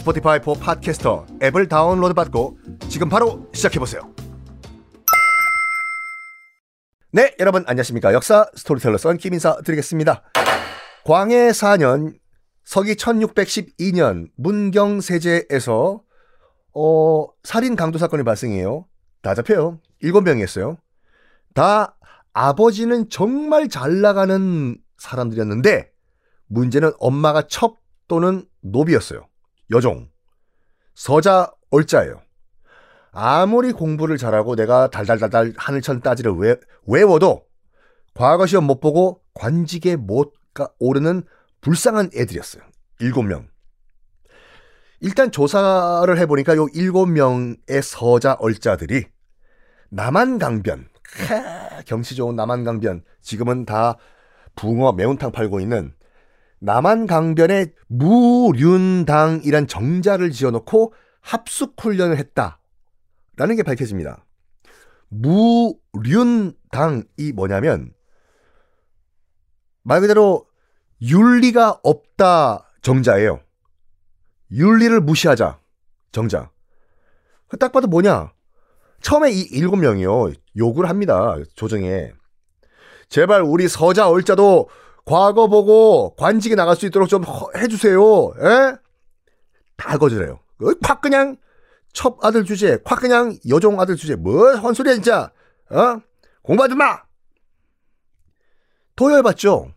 Spotify for Podcasters 앱을 다운로드 받고 지금 바로 시작해보세요. 네, 여러분 안녕하십니까. 역사 스토리텔러 썬킴 인사 드리겠습니다. 광해 4년 서기 1612년 문경세제에서 어, 살인 강도 사건이 발생해요. 다 잡혀요. 7명이었어요. 다 아버지는 정말 잘 나가는 사람들이었는데 문제는 엄마가 첩 또는 노비였어요. 여종. 서자 얼자예요. 아무리 공부를 잘하고 내가 달달달달 하늘천 따지를 외, 외워도 과거 시험 못 보고 관직에 못 가, 오르는 불쌍한 애들이었어요. 일곱 명. 일단 조사를 해보니까 요 일곱 명의 서자 얼자들이 남한강변, 경치 좋은 남한강변, 지금은 다 붕어 매운탕 팔고 있는 남한 강변에 무륜당이란 정자를 지어놓고 합숙훈련을 했다. 라는 게 밝혀집니다. 무륜당이 뭐냐면 말 그대로 윤리가 없다 정자예요. 윤리를 무시하자 정자. 딱 봐도 뭐냐? 처음에 이 일곱 명이요 욕을 합니다 조정에. 제발 우리 서자 얼자도 과거 보고 관직에 나갈 수 있도록 좀 해주세요. 에? 다 거절해요. 콱 그냥 첩 아들 주제, 콱 그냥 여종 아들 주제. 뭐 헛소리야 진짜. 어? 공부하지 마. 도열받죠.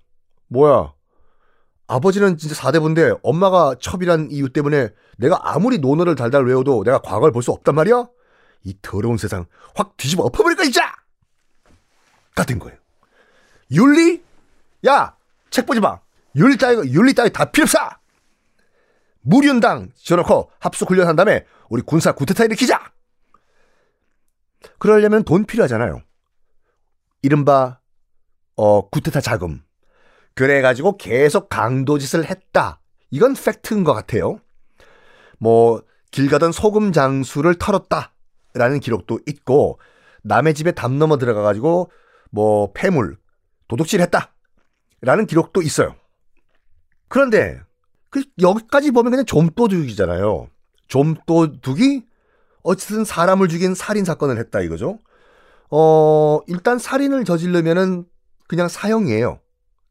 뭐야? 아버지는 진짜 4대부인데 엄마가 첩이란 이유 때문에 내가 아무리 논어를 달달 외워도 내가 과거를 볼 수 없단 말이야? 이 더러운 세상 확 뒤집어 엎어버릴까 진짜! 같은 거예요. 윤리? 야! 책 보지 마! 윤리 따위, 윤리 따위 다 없어! 무륜당 지어놓고 합숙 훈련한 다음에 우리 군사 구태타 일으키자! 그러려면 돈 필요하잖아요. 이른바, 어, 구태타 자금. 그래가지고 계속 강도짓을 했다. 이건 팩트인 것 같아요. 뭐, 길 가던 소금 장수를 털었다. 라는 기록도 있고, 남의 집에 담 넘어 들어가가지고, 뭐, 폐물, 도둑질 했다. 라는 기록도 있어요. 그런데, 그, 여기까지 보면 그냥 좀도둑이잖아요. 좀도둑이 어쨌든 사람을 죽인 살인 사건을 했다 이거죠. 어, 일단 살인을 저지르면은 그냥 사형이에요.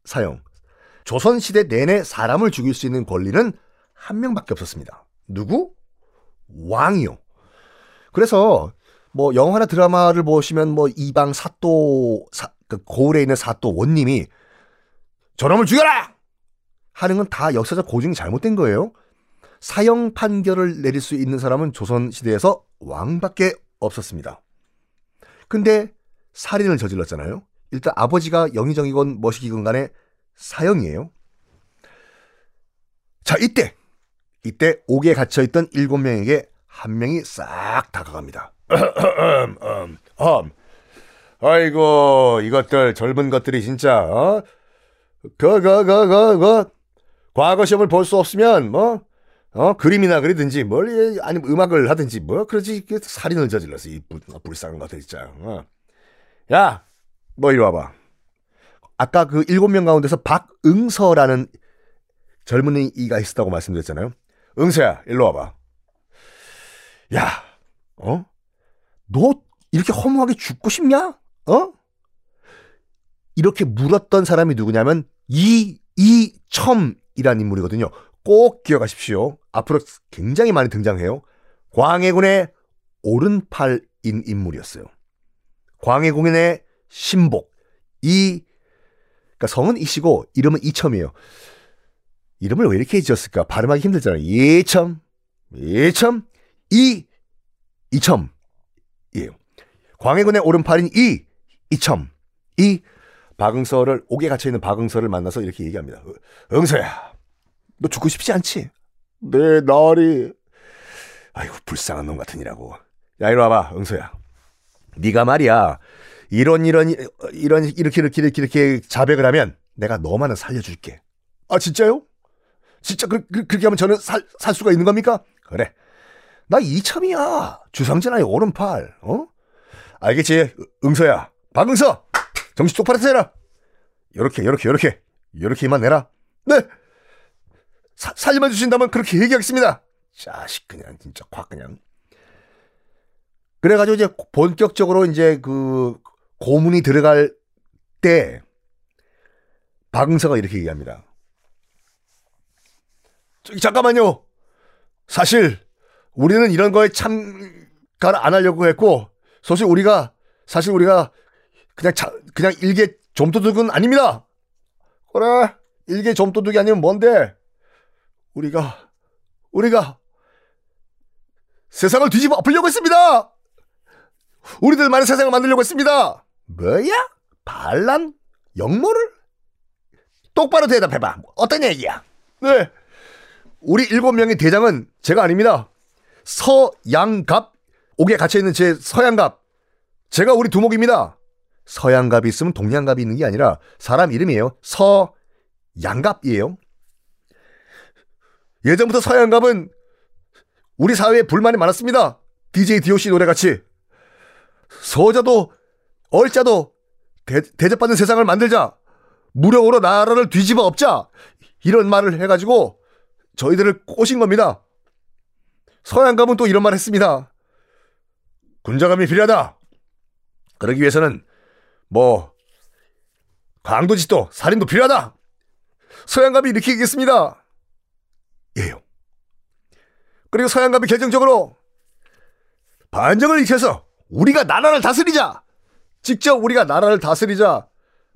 사형. 조선 시대 내내 사람을 죽일 수 있는 권리는 한 명밖에 없었습니다. 누구? 왕이요. 그래서 뭐 영화나 드라마를 보시면 뭐 이방 사또 사, 그 고을에 있는 사또 원님이 저놈을 죽여라 하는 건 다 역사적 고증이 잘못된 거예요. 사형 판결을 내릴 수 있는 사람은 조선 시대에서 왕밖에 없었습니다. 근데 살인을 저질렀잖아요. 일단 아버지가 영의정이건 머시기건 간에 사형이에요. 자, 이때 이때 옥에 갇혀 있던 일곱 명에게 한 명이 싹 다가갑니다. 음, 음. 아이고 이것들 젊은 것들이 진짜 어? 그 그 그 그 그 과거 시험을 볼 수 없으면 뭐 어, 그림이나 그리든지, 뭘, 아니면 음악을 하든지, 뭐, 그러지, 살인을 저질렀어, 이 불, 불쌍한 것들, 진짜. 어. 야, 뭐, 이리 와봐. 아까 그 일곱 명 가운데서 박응서라는 젊은이가 있었다고 말씀드렸잖아요. 응서야, 일로 와봐. 야, 어? 너 이렇게 허무하게 죽고 싶냐? 어? 이렇게 물었던 사람이 누구냐면, 이, 이, 첨이라는 인물이거든요. 꼭 기억하십시오. 앞으로 굉장히 많이 등장해요. 광해군의 오른팔인 인물이었어요. 광해공인의 신복 이 그러니까 성은 이시고 이름은 이첨이에요. 이름을 왜 이렇게 지었을까? 발음하기 힘들잖아요. 이첨, 이첨, 이, 이첨. 이에요. 광해군의 오른팔인 이, 이첨. 이 박응서를 옥에 갇혀 있는 박응서를 만나서 이렇게 얘기합니다. 응서야, 너 죽고 싶지 않지? 내 날이 아이고 불쌍한 놈 같으니라고. 야 이리 와봐, 응서야. 네가 말이야 이런 이런 이런 이렇게 이렇게 이렇게 이렇게 자백을 하면 내가 너만은 살려줄게. 아 진짜요? 진짜 그, 그, 그렇게 하면 저는 살, 살 수가 있는 겁니까? 그래. 나 이참이야. 주상전하의 오른팔. 어? 알겠지? 응서야. 박응서. 정신 똑바로 차려라. 요렇게 요렇게 요렇게 요렇게 이만 내라. 네. 사, 살림만 주신다면 그렇게 얘기하겠습니다. 자식 그냥 진짜 확 그냥. 그래가지고 이제 본격적으로 이제 그 고문이 들어갈 때 박응서가 이렇게 얘기합니다. 저기 잠깐만요. 사실 우리는 이런 거에 참가를 안 하려고 했고 사실 우리가 사실 우리가 그냥 자, 그냥 일개 좀도둑은 아닙니다. 그래 일개 좀도둑이 아니면 뭔데? 우리가 우리가 세상을 뒤집어 엎으려고 했습니다. 우리들만의 세상을 만들려고 했습니다. 뭐야? 반란? 역모를? 똑바로 대답해봐. 어떤 얘기야? 네. 우리 일곱 명의 대장은 제가 아닙니다. 서양갑 옥에 갇혀있는 제 서양갑 제가 우리 두목입니다. 서양갑이 있으면 동양갑이 있는 게 아니라 사람 이름이에요. 서양갑이에요. 예전부터 서양갑은 우리 사회에 불만이 많았습니다. DJ DOC 노래같이 서자도 얼자도 대, 대접받는 세상을 만들자. 무력으로 나라를 뒤집어 엎자. 이런 말을 해가지고 저희들을 꼬신 겁니다. 서양감은 또 이런 말 했습니다. 군자감이 필요하다. 그러기 위해서는 뭐 강도짓도 살인도 필요하다. 이렇게 얘기했습니다. 예요. 그리고 서양감이 결정적으로 반정을 일으켜서 우리가 나라를 다스리자. 직접 우리가 나라를 다스리자.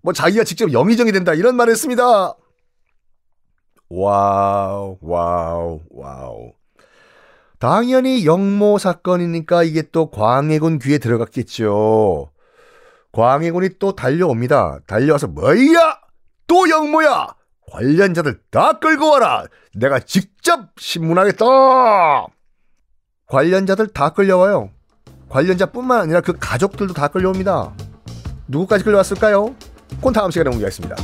뭐 자기가 직접 영의정이 된다 이런 말을 했습니다. wow, wow, wow. 당연히 역모 사건이니까 이게 또 광해군 귀에 들어갔겠죠. 광해군이 또 달려옵니다. 달려와서 뭐야? 또 역모야? 관련자들 다 끌고 와라. 내가 직접 신문하겠다. 관련자들 다 끌려와요. 관련자뿐만 아니라 그 가족들도 다 끌려옵니다. 누구까지 끌려왔을까요? 그건 다음 시간에 공개하겠습니다.